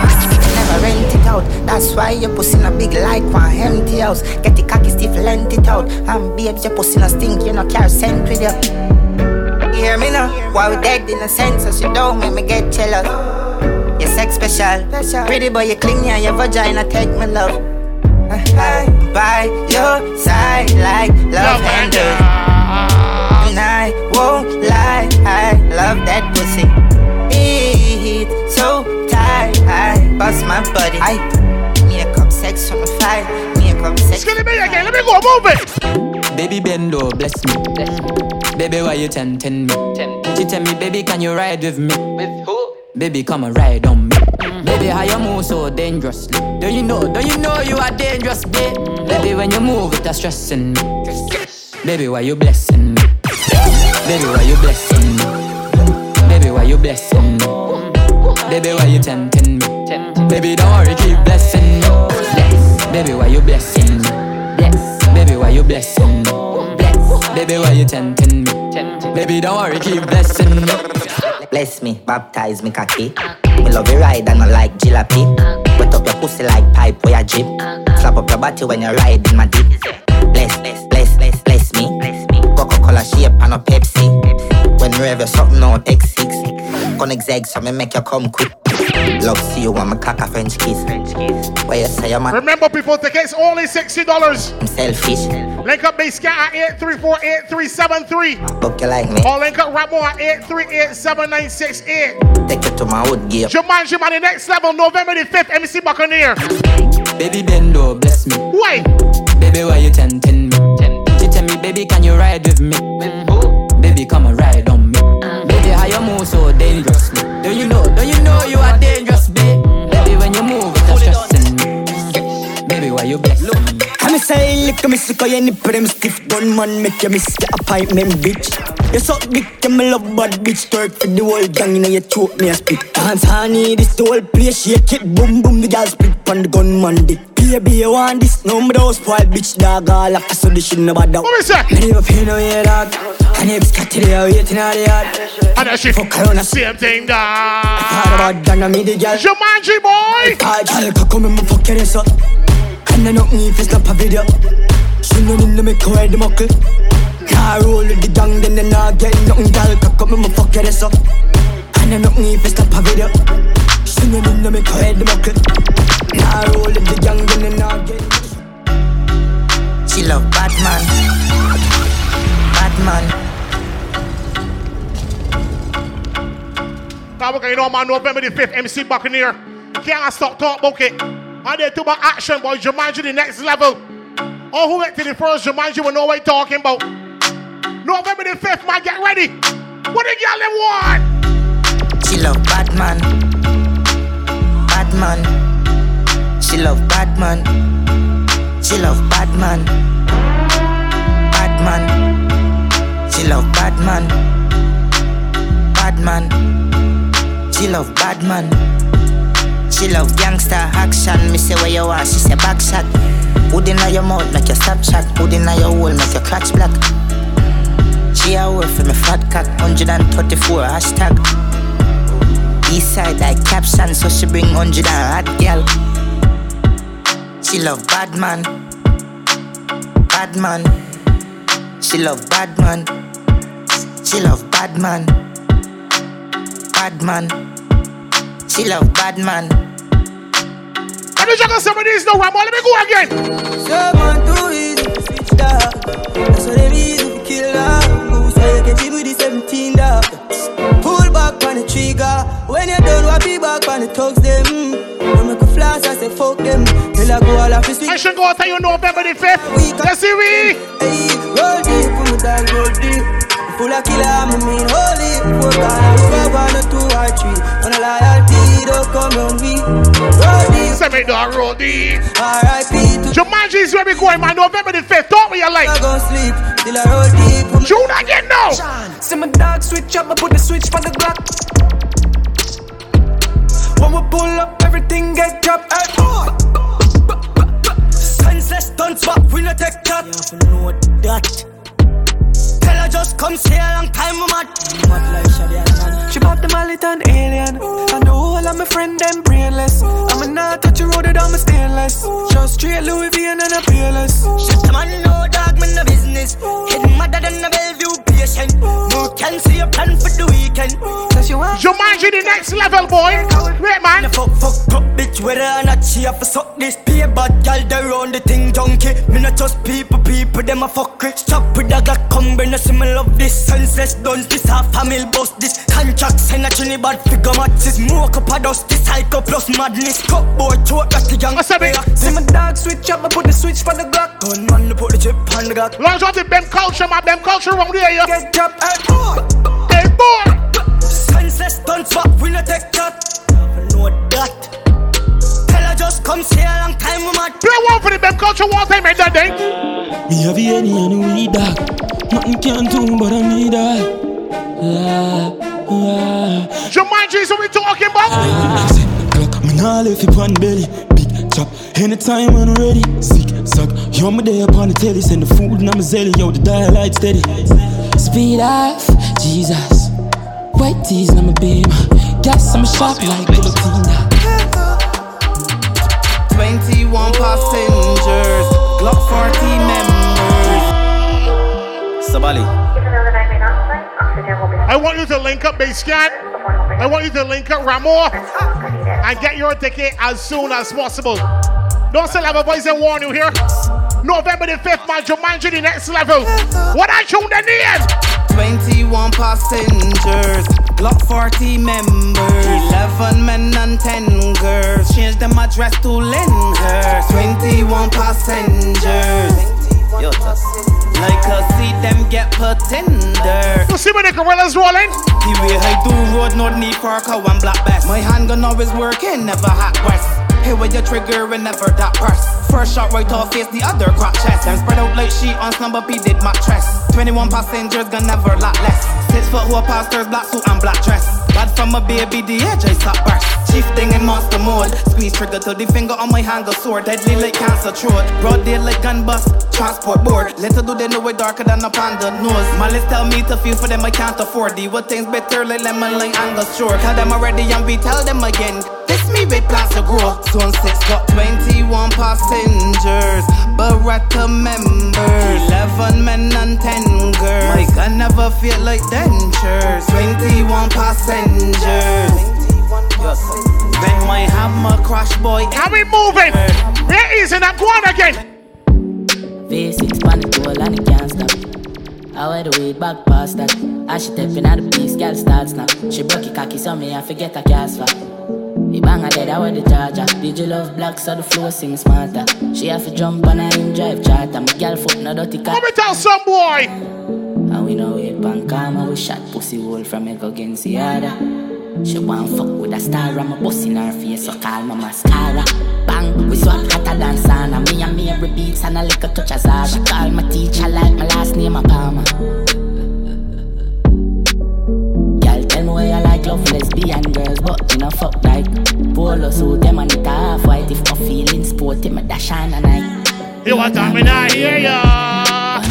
Never rent it out. That's why your pussy in a big like one empty house. Get the cocky stiff, lent it out. And babes, your pussy no stink. You no care scent with you. Hear me now. Why we dead in a sense, so you don't make me get jealous. Your sex special. Pretty boy, you clingy and your vagina take my love. I by your side like love handles. And I won't lie, I love that pussy. It's so tight, I bust my body. I make up sex on the fire, make up sex. Let me again, let me go, move it. Baby Bendo, bless me. Baby, why you tempting me? She tell me, baby, can you ride with me? With who? Baby, come and ride on me. Mm-hmm. Baby, how you move so dangerously? Don't you know? Don't you know you are dangerous, babe? Mm-hmm. Baby, when you move, it's stressing me. Baby, why you blessing me? Baby, why you blessing me? Baby, why you blessing me? Baby, why you tempting me? Baby, don't worry, keep blessing me. Bless. Baby, why you blessing me? Bless. Baby, why you blessing me? Bless. Baby, why you tempting me? Baby, don't worry, keep blessing me. Bless me, baptize me cocky. Me love you ride and I like jalopy. Wet up your pussy like pipe where you drip. Slap up your body when you ride in my deep. Bless, bless. Coca-Cola shape and a Pepsi. When you have something on X6. Connect zag so me make you come quick. Love see you when me cock a French kiss. Where you say I'm a Remember, people, tickets only $60. I'm selfish. Link up Base Scat at 834-8373. Book you like me. Or link up Ramo at 838-7968. Take you to my wood gear. Jumanji Man, the next level, November the 5th, MC Buccaneer. Baby Bendo, bless me. Why? Baby, why you tempting baby, can you ride with me? Baby, come and ride on me. Uh. Baby, how you move so dangerously? Don't you know? Don't you know you are dangerous, say lick me sick of any put them stiff gun man make you miss the appointment bitch. You suck dick and me love bad bitch twerk for the whole gang inna your throat me a spit. Dance honey this the whole place shake it boom boom the girl split on the gun gunman dick. Baby you want this no me those spoiled bitch dog all up so this shit no bad out. What is that? Me never feel no way dog. And if it's cat there waiting out the yard. And that shit fuck around a same thing dog. Hard about than me the girl. Jumanji boy. Call girl can come and fuck your ass up. And I nothing if it's not a video. She no need to make her the muckle. Nah roll with the gang, then they not get nothing. Girl, cock up me, me fuck your ass up. And I nothing if it's not a video. She Bring it in, make her head buckle. Now roll in the young gun and now get. She love Batman. Batman. Now we're going on man November the 5th, MC Buccaneer. Can't stop talk about it. And they do my action, boy. Jumanji the next level. All who went to the first Jumanji will know what talking about. November the 5th, man, get ready. What girl them want? She love Batman. Batman. She love Batman. She love Batman. Batman. She love Batman. Batman. She love Batman. She love gangster action. Me say where you are, she say back shot. Hood inna your mouth make your stop shot. Hood inna your hole make your clutch black. She a work for me fat cock. 134 hashtag. East side like caption, so she bring 100 and hot girl. She love bad man. Bad man. She love bad man. She love bad man. Bad man. She love bad man. Don't check some of these no Ramon. Let me go again. Someone too easy to switch that. That's what they reason to kill say you can deal with the 17 that? Pull back on the trigger. When you're done, what be back on the thugs them. You make a flash, I say fuck them. Till I go all off this I should go out tell you November the 5th. Let's see we. Hey, roll deep, put me down, roll deep. Full of killer, I'm a mean holy. Four guys, five, one, or two, or three. On a loyalty, don't come on me. Roll deep. Say me dog roll deep. R.I.P. to Jumanji is where we going, man. November the 5th. Talk what you like. I go sleep till I roll deep. June again now. See my dog switch up, I put the switch for the Glock. When we pull up, everything get dropped. Hey, oh. Senseless stunts back, we no take that. You have to know that. Tell her just come stay a long time, we mad. Mad like Shadi She bought the mallet and alien. I know all of my friend them brainless. I'm a not touch the road it on my stainless. Just straight Louis V and a peerless. Shut the man, no dog, man, no business. Head madder than a Bellevue patient. No can see a plan for the weekend. Cause you want Jumanji the next level, boy. Wait, man. Fuck, fuck, fuck, bitch, whether or not she have to suck this pay, but y'all they run the thing junkie. Me not just people, people, them a fuck it. Stop with the Glock, come bring us, me love this. Senseless done this, half family bust this. Contract, send a chini bad figure matches. Smoke up a dust, this psycho plus madness. Cut boy, throat, that's the young. What's up, man? See my dog switch up, I put the switch for the Glock. Gun man, to put the chip on the Glock. Launch out the BEM culture, my BEM culture around here, yeah. Get dropped. Hey, oh. Hey, boy. Senseless stunts back, we no take that. Know that. Tell her just come stay a long time, we mad. Play one for the BEM culture one time, and that day. Me have any and we dog. Nothing can do but I need that. La, la. Jumanji is what we talking about. Glock, me nah left it on belly. Big chop, anytime when I'm ready. Sick, suck, yo, me there upon the telly. Send the food and I'm a zelly, yo, the dial light steady. Speed off, Jesus. White tees, I'm a beam. Gas, I'm a shop like Guillotine. 21 passengers, Glock 40 members. Sabali. I want you to link up Base Scat. I want you to link up Ramo and get your ticket as soon as possible. Don't still have a voice and warn you here. November the 5th, man, Jumanji the next level. What I tune the name? 21 passengers, Glock 40 members, 11 men and 10 girls. Change them address to Lyndhurst. 21 passengers. Yo, like I see them get put in there. You see where the gorillas rolling? The way I do road, no need for a cow and black best. My handgun always working, never hot west. Hey, where your trigger and never that press. First shot right off face, the other crack chest. Them spread out like sheet on number P did mattress. 21 passengers gonna never lot less. Six foot who pastors, black suit and black dress. Bad from a baby, the edge I stop burst. Chief thing in monster mode. Squeeze trigger till the finger on my hand go sore. Deadly like cancer throat. Broad day like gun bust. Transport board. Little do they know it darker than a panda nose. Malice tell me to feel for them I can't afford. The what things better like lemon like Angus shore. Tell them already and we tell them again. This me with plans to grow. Zone 6 got 21 passengers. Beretta members. 11 men and 10 girls. My gun never feel like dentures. 21 passengers. Yes. Then moving. We're easy now. Go on again. V6 pan the toll and it can't stop. I wear the weed back past that. As she tapping at the piece, girl starts now. She broke it cocky, so me I forget a cast for. The bang dead, I wear the charger. Did you love black so the flow sing smarter? She have to jump and I him drive charter. My girl foot no dirty car. Let me tell some boy. And we know it pan karma. We shot pussy hole from a go against the other. She want fuck with a star, I'm a bust in her face, so call my mascara. Bang, we swap hotter than sauna. Me and me every beats and I like a little touch of Zara. She call my teacher like my last name, a love lesbian girls, but you know fuck like polo suit them and it half white. If my feeling sporty, me dash on a night. You want time me not hear ya?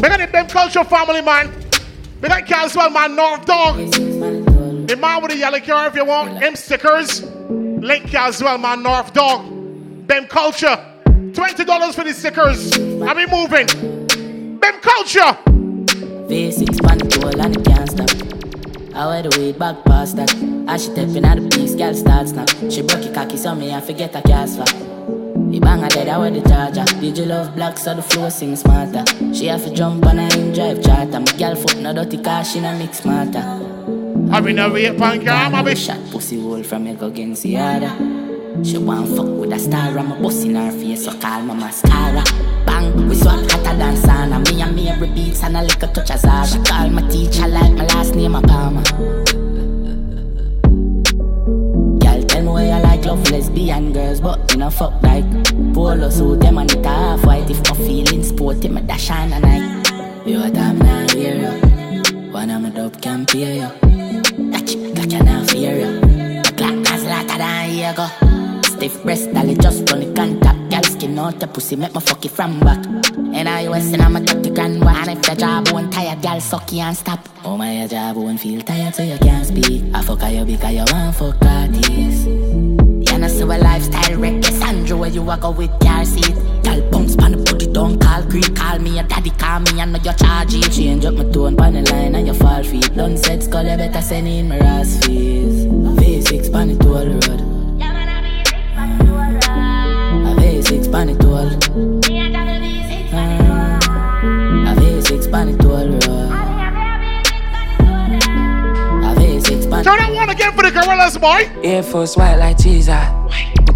Big up the Bem Culture family, man. Big up Caswell, man, North Dog. The man with the yellow car if you want. M stickers. Link Caswell, man, North Dog. Bem Culture. $20 for the stickers. I be moving. Bem Culture. V6 pan the toll and it can't stop. I wear the weed back past that. As she tapping at the piece, girl starts now. She broke it cocky, so me I forget a cast for. The banger dead, I wear the charger. Did you love black, so the flow sing smarter? She have to jump on and I him drive charter. My girl foot no dirty car, she no mix smarter. I been a rape car, I be shot pussy hole from a go against the other. She want fuck with a star, I'm a bust in her face, so call my mascara. Bang, we swap hotter than sauna. Me and me beats and a little touch of Zara. She call my teacher like my last name, a Palmer. Girl, tell me why you like love lesbian girls, but you know fuck like polo suit them and it half white. If my feeling sporty, me dash on a night. You what I'm not you. One of my dope can pay you. That chick like you not fear you. My clock has later than here go. Stiff breast, dolly just run the contact. Girl skin out the pussy, make me fuck it from back. And I was in I'm a 30 grand one. If your job won't tired, girl suck you and stop. Oh my, your job won't feel tired so you can't speak. I fuck you because you want fuck artists. You know see a lifestyle wreck, yes, Andrew, where you a go with car seat. Girl bounce pan the booty, don't call creep, call me a daddy, call me, I know you charge it. Change up my tone pan the line and you fall feet. Done skull, you better send in my ass fees. V6 pan the toll road. A V6 pan the toll. A V6 pan the toll road. A V6 pan Turn that one again for the gorillas, boy. Air Force white like teaser.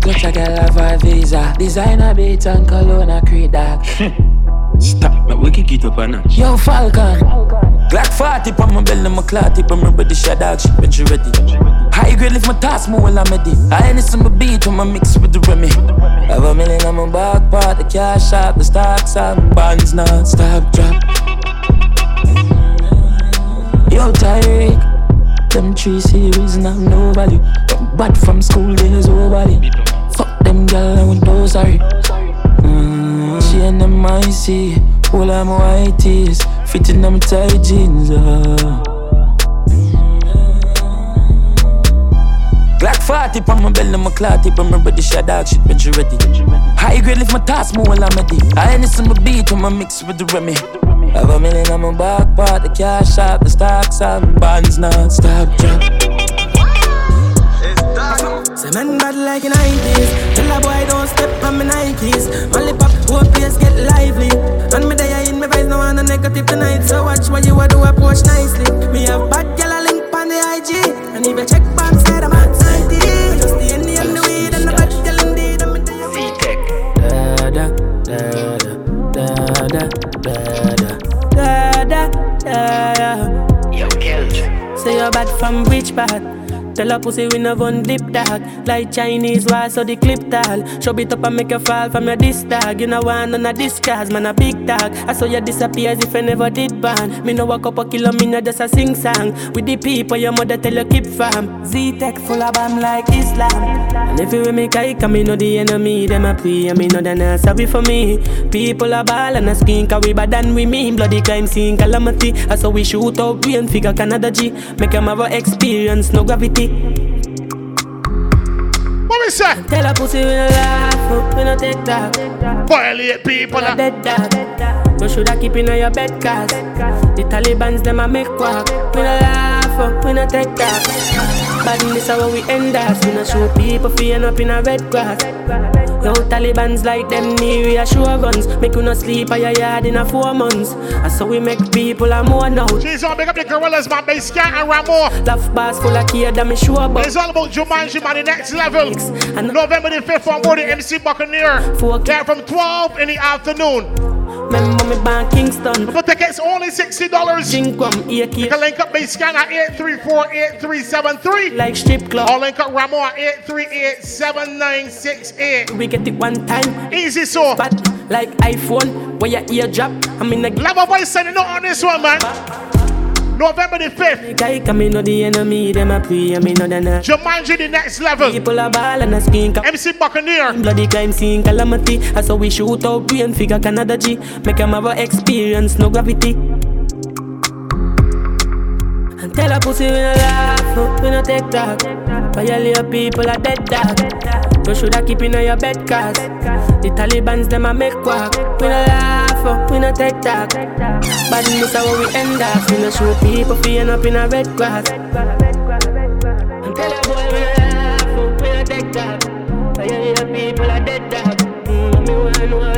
Got a girl have a visa. Designer beat and cologne a creed dog. Stop, but we kick it up a notch. Yo, Falcon. Glock 40 on my belly, my clot tip, I'm ready, shut dog shit when she ready. High grade lift my task, more while I'm ready. I ain't some beat when I mix with the Remy. Have a million on my back part, the cash out, the stocks out, bonds non stop drop. Yo, Tyreek, them three series and have no. Bad from school days, oh body. Fuck them gal, I want no sorry. Mm, she and them I see, all I'm white tees, fitting them tight jeans. Uh. Glock 40 on my belly, my clot tip, I'm ready, shot dog shit when she ready. High grade lift my task, more while I'm ready. I ain't some beat when I mix with the Remy. Have a million on my back part, the cash out, the stocks out, bonds non stop drop. Say man bad like in 90s Tell a boy don't step on my Nikes Only pop, whole place get lively And me there me vibes now on the negative tonight. So watch what you a do, approach nicely. Me have bad girl a link on the IG And even check bomb said I'm at 90 Just the end and the weed and the bad girl indeed. I'm in the V-Tech Da da, da da, da da, da da Da da, da da Yo, Kelch Say you're bad from which part? Tell a pussy we no gun dip dog Like Chinese wall so the clip tall. Show it up and make you fall from your disc dog You know want none of this cause man a big tag. I saw you disappear as if I never did ban Me no walk up a kilo me no just a sing song. With the people your mother tell you keep fam Z-Tech full of bam like Islam. And if you make I come me know the enemy Them a pray and me know they not sorry for me. People a ball and a skin cause we bad than we mean. Bloody crime scene calamity. I saw we shoot out brain figure Canada G. Make them have a experience no gravity What we say? Tell a pussy we no laugh, we no take that. Violate people. No dead dog. You shoulda keep in your bed cause the Taliban's them a make quack. We no laugh, we no take that. Badness how we end us. We not show people feeling up in a red grass. Yo, Taliban's like them need reassure guns. Make you not sleep at your yard in a four months. That's how we make people a more now. She's on, make up the gorillas, man. Bass Scat and Ramo. Love bars full of kid, that me sure about. It's all about Jumanji, man. The next level. And November the 5th on board the MC Buccaneer. There from 12 in the afternoon. Remember me ban Kingston. For tickets only $60. Jinkwam, You can link up Bass Scat at 834-8373. Like strip club. Or link up Ramo at 838-7968. We get it one time. Easy so. But like iPhone, where your ear drop. I'm in the Level boy sending out on this one, man. November the 5th. Guy come know the enemy, them a pray, I mean know the night. Jumanji the next level. People are ball and a skin. MC Buccaneer. Bloody crime scene calamity. That's how we shoot out brain figure Canada G. Make them have a experience, no gravity. And tell a pussy we no laugh, we no take talk. Violate people are dead dog. You shoulda keep in your bed cause the Taliban's them a make quack. We no laugh, oh, we no take talk. This how we end up. We no show people feeling up in a red grass. And tell a boy we no laugh, oh, we no take talk. Violate people are dead dog. Mm, me wanna